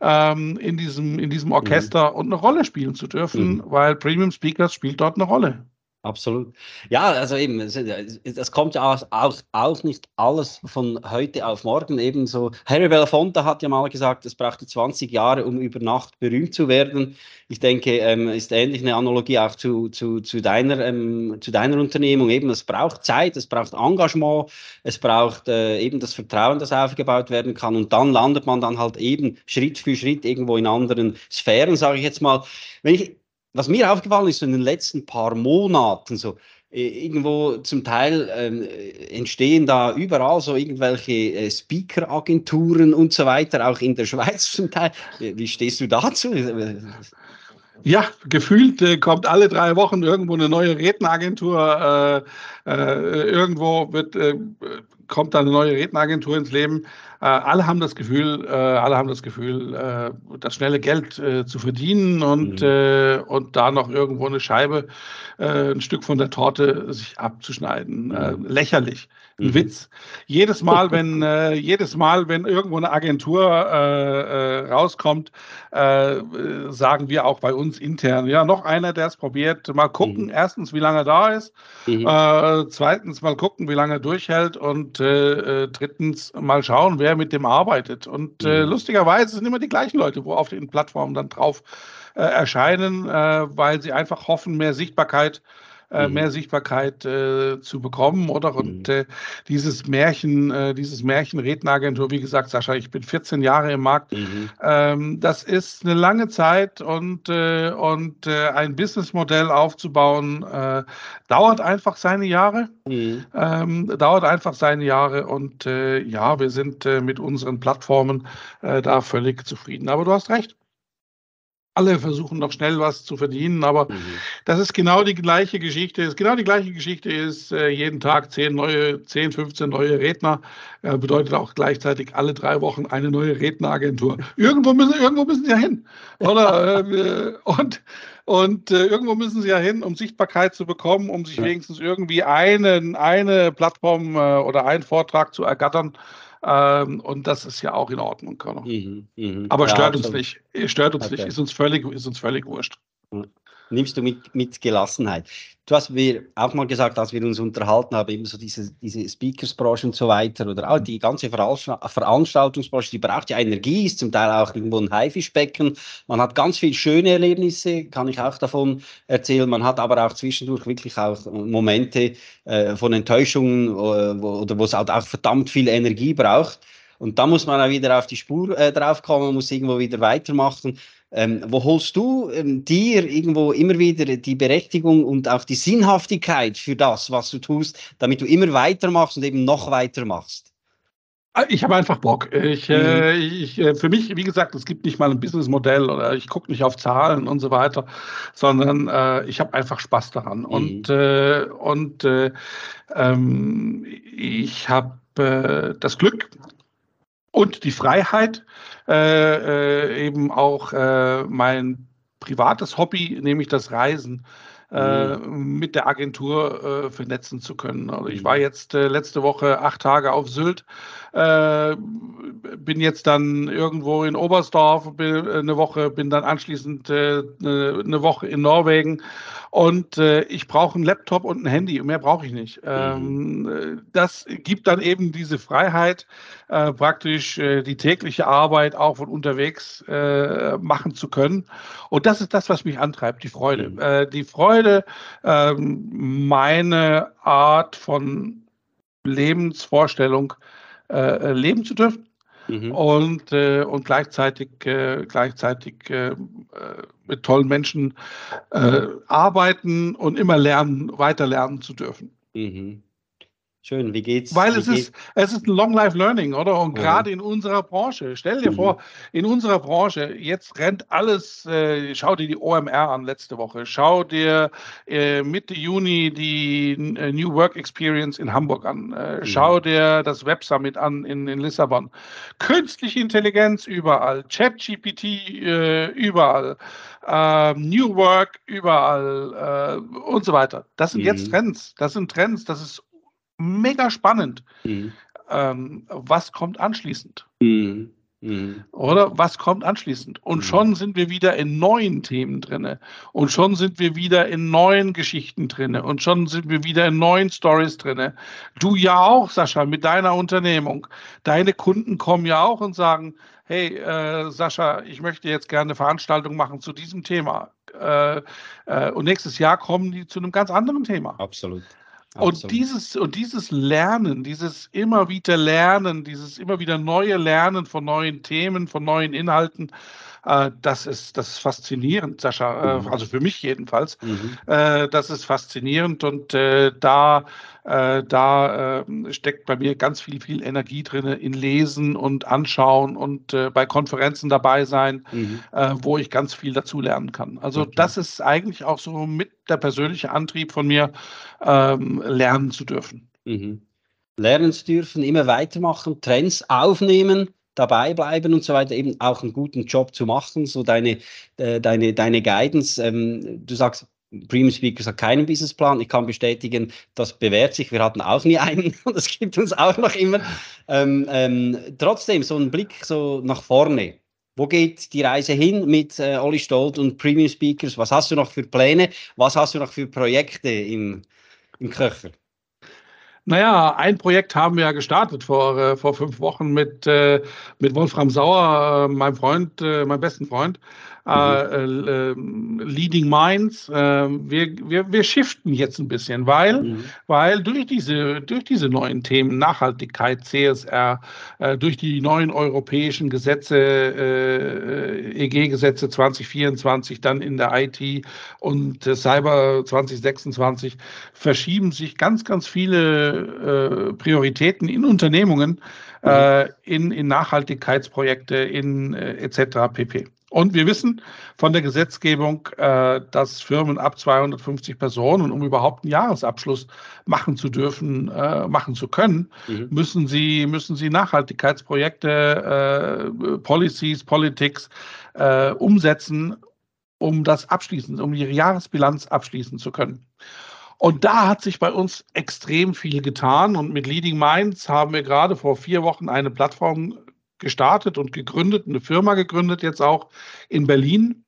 ähm, in, diesem, in diesem Orchester mhm. und eine Rolle spielen zu dürfen, mhm. weil Premium Speakers spielt dort eine Rolle. Absolut. Ja, also eben, das kommt ja auch, auch, auch, nicht alles von heute auf morgen. Ebenso, Harry Belafonte hat ja mal gesagt, es brauchte 20 Jahre, um über Nacht berühmt zu werden. Ich denke, ähm, ist ähnlich eine Analogie auch zu, zu, zu, deiner, ähm, zu deiner Unternehmung. Eben, es braucht Zeit, es braucht Engagement, es braucht äh, eben das Vertrauen, das aufgebaut werden kann. Und dann landet man dann halt eben Schritt für Schritt irgendwo in anderen Sphären, sage ich jetzt mal. Wenn ich was mir aufgefallen ist, in den letzten paar Monaten, so äh, irgendwo zum Teil äh, entstehen da überall so irgendwelche äh, Speaker-Agenturen und so weiter, auch in der Schweiz zum Teil. Wie stehst du dazu? Ja, gefühlt äh, kommt alle drei Wochen irgendwo eine neue Redneragentur. Äh, äh, irgendwo wird, äh, kommt da eine neue Redneragentur ins Leben. Äh, alle haben das Gefühl, äh, alle haben das Gefühl, das schnelle Geld zu verdienen und, mhm. und da noch irgendwo eine Scheibe, ein Stück von der Torte sich abzuschneiden. Mhm. lächerlich ein mhm. Witz. Jedes Mal, wenn äh, jedes Mal, wenn irgendwo eine Agentur äh, äh, rauskommt, äh, sagen wir auch bei uns intern, ja, noch einer, der es probiert. Mal gucken, mhm. erstens, wie lange er da ist. Mhm. Äh, zweitens, mal gucken, wie lange er durchhält. Und äh, drittens, mal schauen, wer mit dem arbeitet. Und mhm. lustigerweise sind immer die gleichen Leute, wo auf den Plattformen dann drauf erscheinen, weil sie einfach hoffen, mehr Sichtbarkeit äh, mhm. mehr Sichtbarkeit äh, zu bekommen, oder? Und mhm. äh, dieses Märchen, äh, dieses Märchen Redneragentur, wie gesagt, Sascha, ich bin 14 Jahre im Markt. Mhm. Ähm, das ist eine lange Zeit und, äh, und äh, ein Businessmodell aufzubauen, äh, dauert einfach seine Jahre. Mhm. Ähm, dauert einfach seine Jahre und äh, ja, wir sind äh, mit unseren Plattformen äh, da völlig zufrieden. Aber du hast recht alle versuchen noch schnell was zu verdienen, aber mhm. das ist genau die gleiche Geschichte. Ist genau die gleiche Geschichte ist äh, jeden Tag 10 neue, 10, 15 neue Redner. Äh, bedeutet auch gleichzeitig alle drei Wochen eine neue Redneragentur. Irgendwo müssen, irgendwo müssen sie ja hin, oder? äh, und und äh, irgendwo müssen sie ja hin, um Sichtbarkeit zu bekommen, um sich ja. wenigstens irgendwie einen, eine Plattform äh, oder einen Vortrag zu ergattern. Ähm, und das ist ja auch in Ordnung. Mhm, mh. Aber ja, stört uns nicht. Stört uns okay. nicht, ist uns völlig, ist uns völlig wurscht. Nimmst du mit, mit Gelassenheit. Du hast mir auch mal gesagt, als wir uns unterhalten haben, eben so diese, diese Speakersbranche und so weiter oder auch die ganze Veranstaltungsbranche, die braucht ja Energie, ist zum Teil auch irgendwo ein Haifischbecken. Man hat ganz viele schöne Erlebnisse, kann ich auch davon erzählen. Man hat aber auch zwischendurch wirklich auch Momente äh, von Enttäuschungen äh, oder wo es halt auch verdammt viel Energie braucht. Und da muss man auch wieder auf die Spur äh, draufkommen, muss irgendwo wieder weitermachen. Ähm, wo holst du ähm, dir irgendwo immer wieder die Berechtigung und auch die Sinnhaftigkeit für das, was du tust, damit du immer weitermachst und eben noch weitermachst? Ah, ich habe einfach Bock. Ich, äh, mhm. ich, äh, für mich, wie gesagt, es gibt nicht mal ein Businessmodell oder ich gucke nicht auf Zahlen und so weiter, sondern äh, ich habe einfach Spaß daran. Mhm. Und, äh, und äh, ähm, ich habe das Glück, und die Freiheit, äh, äh, eben auch äh, mein privates Hobby, nämlich das Reisen, äh, mhm. mit der Agentur äh, vernetzen zu können. Also ich war mhm. jetzt äh, letzte Woche acht Tage auf Sylt, bin jetzt dann irgendwo in Oberstdorf bin, eine Woche, bin dann anschließend eine Woche in Norwegen und äh, ich brauche einen Laptop und ein Handy, mehr brauche ich nicht. Ähm, mhm. das gibt dann eben diese Freiheit, äh, praktisch äh, die tägliche Arbeit auch von unterwegs äh, machen zu können. Und das ist das, was mich antreibt, die Freude. Mhm. Äh, die Freude, ähm, meine Art von Lebensvorstellung äh, leben zu dürfen. Mhm. Und, äh, und gleichzeitig, äh, gleichzeitig äh, mit tollen Menschen äh, arbeiten und immer lernen, weiter lernen zu dürfen. Mhm. Schön, wie geht's? Weil wie es, geht? ist, es ist ein Long Life Learning, oder? Und ja. gerade in unserer Branche, stell dir mhm. vor, in unserer Branche, jetzt rennt alles, äh, schau dir die OMR an letzte Woche, schau dir äh, Mitte Juni die äh, New Work Experience in Hamburg an, äh, mhm. schau dir das Web Summit an in, in Lissabon. Künstliche Intelligenz überall, ChatGPT äh, überall, ähm, New Work überall äh, und so weiter. Das sind mhm. jetzt Trends, das sind Trends, das ist mega spannend. Mhm. Ähm, was kommt anschließend? Mhm. Mhm. Oder was kommt anschließend? Und mhm. schon sind wir wieder in neuen Themen drin. Und schon sind wir wieder in neuen Geschichten drin. Und schon sind wir wieder in neuen Stories drin. Du ja auch, Sascha, mit deiner Unternehmung. Deine Kunden kommen ja auch und sagen, hey, äh, Sascha, ich möchte jetzt gerne eine Veranstaltung machen zu diesem Thema. Äh, äh, und nächstes Jahr kommen die zu einem ganz anderen Thema. Absolut. Und dieses, und dieses Lernen, dieses immer wieder Lernen, dieses immer wieder neue Lernen von neuen Themen, von neuen Inhalten, äh, das, ist, das ist faszinierend, Sascha. Äh, mhm. also für mich jedenfalls. Mhm. Äh, das ist faszinierend und da, da steckt bei mir ganz viel, viel Energie drin in Lesen und Anschauen und bei Konferenzen dabei sein, mhm. wo ich ganz viel dazu lernen kann. Also okay. das ist eigentlich auch so mit der persönliche Antrieb von mir, ähm, lernen zu dürfen. Mhm. Lernen zu dürfen, immer weitermachen, Trends aufnehmen dabei bleiben und so weiter, eben auch einen guten Job zu machen, so deine, äh, deine, deine Guidance. Ähm, du sagst, Premium Speakers hat keinen Businessplan. Ich kann bestätigen, das bewährt sich. Wir hatten auch nie einen und das gibt uns auch noch immer. Ähm, ähm, trotzdem, so ein Blick so nach vorne. Wo geht die Reise hin mit äh, Olli Stolt und Premium Speakers? Was hast du noch für Pläne? Was hast du noch für Projekte im, im Köcher? Naja, ein Projekt haben wir ja gestartet vor, äh, vor fünf Wochen mit, äh, mit Wolfram Sauer, äh, meinem Freund, äh, meinem besten Freund. Äh, mhm. äh, Leading Minds. Äh, wir, wir, wir shiften jetzt ein bisschen, weil, mhm. weil durch, diese, durch diese neuen Themen Nachhaltigkeit, CSR, äh, durch die neuen europäischen Gesetze, äh, EG-Gesetze 2024, dann in der IT und Cyber 2026, verschieben sich ganz, ganz viele Prioritäten in Unternehmungen, mhm. in, in Nachhaltigkeitsprojekte, in etc. pp. Und wir wissen von der Gesetzgebung, äh, dass Firmen ab 250 Personen, um überhaupt einen Jahresabschluss machen zu dürfen, äh, machen zu können, mhm. müssen sie, müssen sie Nachhaltigkeitsprojekte, äh, Policies, Politics umsetzen, um das abschließen, um ihre Jahresbilanz abschließen zu können. Und da hat sich bei uns extrem viel getan. Und mit Leading Minds haben wir gerade vor vier Wochen eine Plattform gestartet und gegründet, eine Firma gegründet, jetzt auch in Berlin,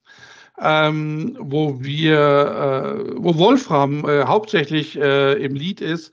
ähm, wo wir, äh, wo Wolfram äh, hauptsächlich äh, im Lied ist,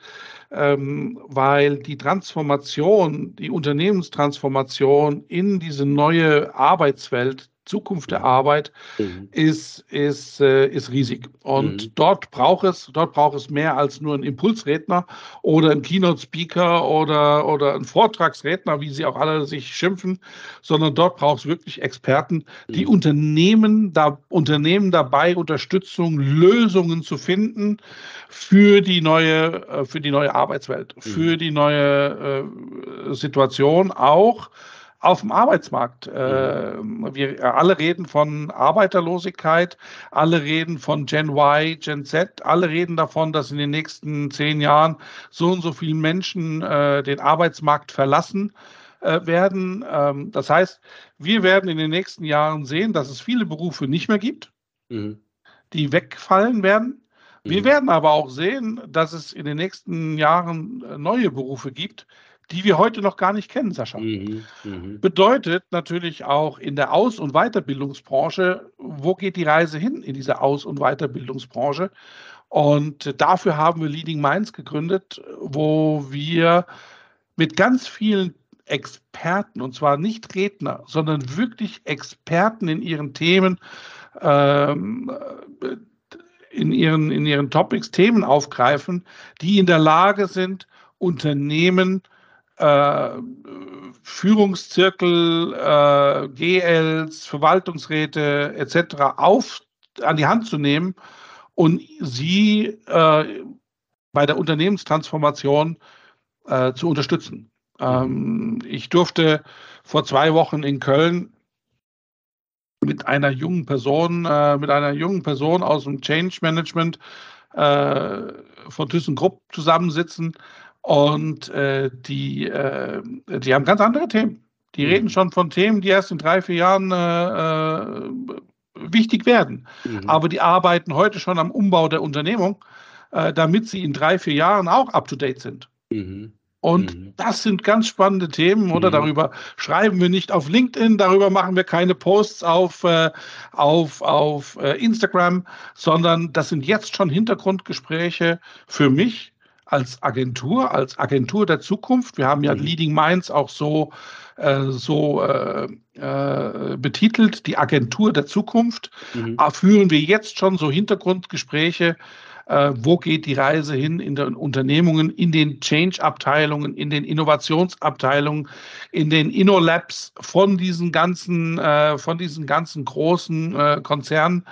ähm, weil die Transformation, die Unternehmenstransformation in diese neue Arbeitswelt Zukunft der Arbeit mhm. ist, ist, äh, ist riesig. Und mhm. dort braucht es, dort braucht es mehr als nur einen Impulsredner oder einen Keynote-Speaker oder, oder einen Vortragsredner, wie sie auch alle sich schimpfen, sondern dort braucht es wirklich Experten, die mhm. Unternehmen, da, Unternehmen dabei Unterstützung, Lösungen zu finden für die neue, äh, für die neue Arbeitswelt, für mhm. die neue äh, Situation auch auf dem Arbeitsmarkt. Mhm. wir alle reden von Arbeiterlosigkeit, alle reden von Gen Y, Gen Z, alle reden davon, dass in den nächsten zehn Jahren so und so viele Menschen äh, den Arbeitsmarkt verlassen äh, werden. Ähm, das heißt, wir werden in den nächsten Jahren sehen, dass es viele Berufe nicht mehr gibt, mhm. die wegfallen werden Wir werden aber auch sehen, dass es in den nächsten Jahren äh, neue Berufe gibt, die wir heute noch gar nicht kennen, Sascha. Mhm, mh. Bedeutet natürlich auch in der Aus- und Weiterbildungsbranche, wo geht die Reise hin in dieser Aus- und Weiterbildungsbranche? Und dafür haben wir Leading Minds gegründet, wo wir mit ganz vielen Experten, und zwar nicht Redner, sondern wirklich Experten in ihren Themen, ähm, in, ihren, in ihren Topics Themen aufgreifen, die in der Lage sind, Unternehmen äh, Führungszirkel, äh, GLs, Verwaltungsräte etc. auf an die Hand zu nehmen und sie äh, bei der Unternehmenstransformation äh, zu unterstützen. Ähm, ich durfte vor zwei Wochen in Köln mit einer jungen Person, äh, mit einer jungen Person aus dem Change Management von ThyssenKrupp zusammensitzen und äh, die, äh, die haben ganz andere Themen. Die mhm. reden schon von Themen, die erst in drei, vier Jahren äh, äh, wichtig werden. Mhm. Aber die arbeiten heute schon am Umbau der Unternehmung, äh, damit sie in drei, vier Jahren auch up-to-date sind. Mhm. Und mhm. das sind ganz spannende Themen, oder? Mhm. Darüber schreiben wir nicht auf LinkedIn, darüber machen wir keine Posts auf, äh, auf, auf äh, Instagram, sondern das sind jetzt schon Hintergrundgespräche für mich als Agentur, als Agentur der Zukunft. Wir haben ja mhm. Leading Minds auch so, äh, so äh, äh, betitelt, die Agentur der Zukunft. Mhm. Führen wir jetzt schon so Hintergrundgespräche äh, wo geht die Reise hin in den Unternehmungen, in den Change-Abteilungen, in den Innovationsabteilungen, in den InnoLabs von diesen ganzen, äh, von diesen ganzen großen äh, Konzernen.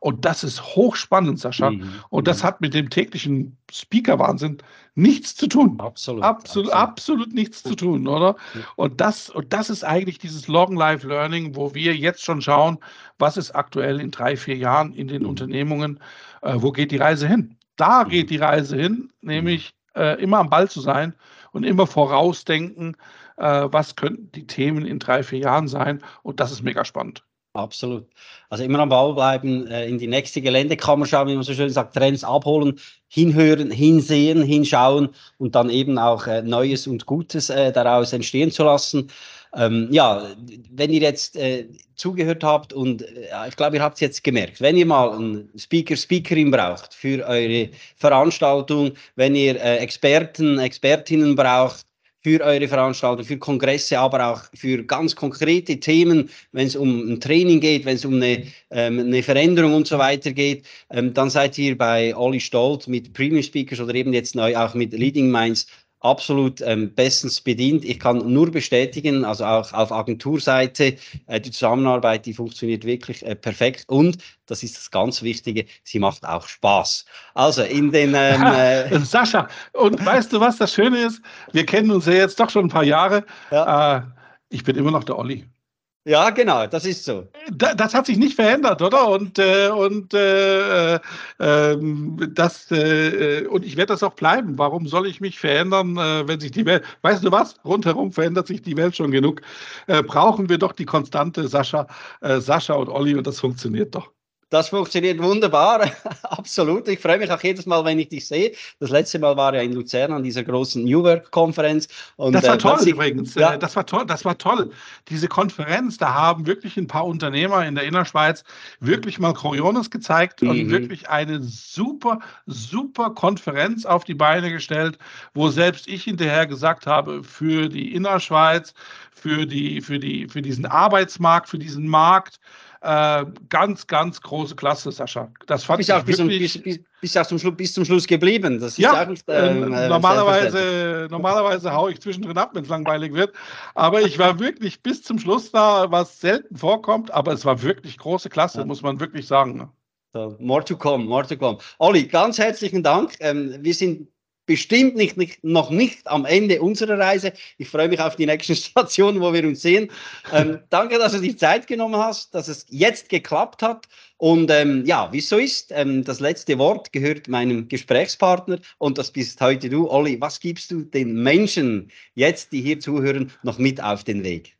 Und das ist hochspannend, Sascha. Mhm. Und das mhm. hat mit dem täglichen Speaker-Wahnsinn nichts zu tun. Absolut. Absolut, absolut. absolut nichts zu tun, oder? Und das, und das ist eigentlich dieses Long Life Learning, wo wir jetzt schon schauen, was ist aktuell in drei, vier Jahren in den mhm. Unternehmungen, äh, wo geht die Reise hin? Da mhm. geht die Reise hin, nämlich äh, immer am Ball zu sein und immer vorausdenken, äh, was könnten die Themen in drei, vier Jahren sein. Und das ist mega spannend. Absolut. Also immer am Ball bleiben, äh, in die nächste Geländekammer schauen, wie man so schön sagt, Trends abholen, hinhören, hinsehen, hinschauen und dann eben auch äh, Neues und Gutes äh, daraus entstehen zu lassen. Ähm, ja, wenn ihr jetzt äh, zugehört habt und äh, ich glaube, ihr habt es jetzt gemerkt, wenn ihr mal einen Speaker, Speakerin braucht für eure Veranstaltung, wenn ihr äh, Experten, Expertinnen braucht, für eure Veranstaltung, für Kongresse, aber auch für ganz konkrete Themen, wenn es um ein Training geht, wenn es um eine, ähm, eine Veränderung und so weiter geht, ähm, dann seid ihr bei Olli Stolt mit Premium Speakers oder eben jetzt neu auch mit Leading Minds absolut ähm, bestens bedient. Ich kann nur bestätigen, also auch auf Agenturseite, äh, die Zusammenarbeit, die funktioniert wirklich äh, perfekt und das ist das ganz Wichtige, sie macht auch Spaß. Also in den... Ähm, äh Sascha, und weißt du, was das Schöne ist? Wir kennen uns ja jetzt doch schon ein paar Jahre. Ja. Äh, ich bin immer noch der Olli. Ja, genau, das ist so. Das hat sich nicht verändert, oder? Und, äh, und, äh, äh, das, äh, und ich werde das auch bleiben. Warum soll ich mich verändern, äh, wenn sich die Welt, weißt du was, rundherum verändert sich die Welt schon genug. Äh, brauchen wir doch die konstante Sascha, Sascha und Olli und das funktioniert doch. Das funktioniert wunderbar, absolut. Ich freue mich auch jedes Mal, wenn ich dich sehe. Das letzte Mal war ja in Luzern an dieser großen New Work-Konferenz. Das war äh, toll äh, übrigens. Ja. Das war toll. Das war toll. Diese Konferenz, da haben wirklich ein paar Unternehmer in der Innerschweiz wirklich mal Coriolis gezeigt mhm. und wirklich eine super, super Konferenz auf die Beine gestellt, wo selbst ich hinterher gesagt habe, für die Innerschweiz, für, die, für, die, für diesen Arbeitsmarkt, für diesen Markt, äh, ganz, ganz große Klasse, Sascha. Das fand ich auch bis. Zum, bis, bis, auch zum, Schluss, bis zum Schluss geblieben. Das ja, auch äh, äh normalerweise, normalerweise haue ich zwischendrin ab, wenn es langweilig wird. Aber ich war wirklich bis zum Schluss da, was selten vorkommt. Aber es war wirklich große Klasse, ja. muss man wirklich sagen. Ne? So, more to come, more to come. Olli, ganz herzlichen Dank. Ähm, wir sind bestimmt nicht, nicht, noch nicht am Ende unserer Reise. Ich freue mich auf die nächsten Stationen, wo wir uns sehen. Ähm, danke, dass du die Zeit genommen hast, dass es jetzt geklappt hat. Und ähm, ja, wie es so ist, ähm, das letzte Wort gehört meinem Gesprächspartner und das bist heute du. Olli, was gibst du den Menschen jetzt, die hier zuhören, noch mit auf den Weg?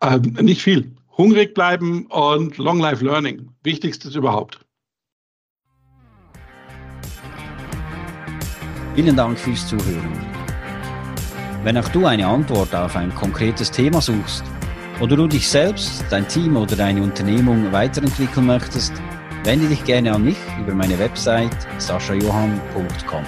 Ähm, nicht viel. Hungrig bleiben und Long Life Learning. Wichtigstes überhaupt. Vielen Dank fürs Zuhören. Wenn auch du eine Antwort auf ein konkretes Thema suchst oder du dich selbst, dein Team oder deine Unternehmung weiterentwickeln möchtest, wende dich gerne an mich über meine Website saschajohann.com.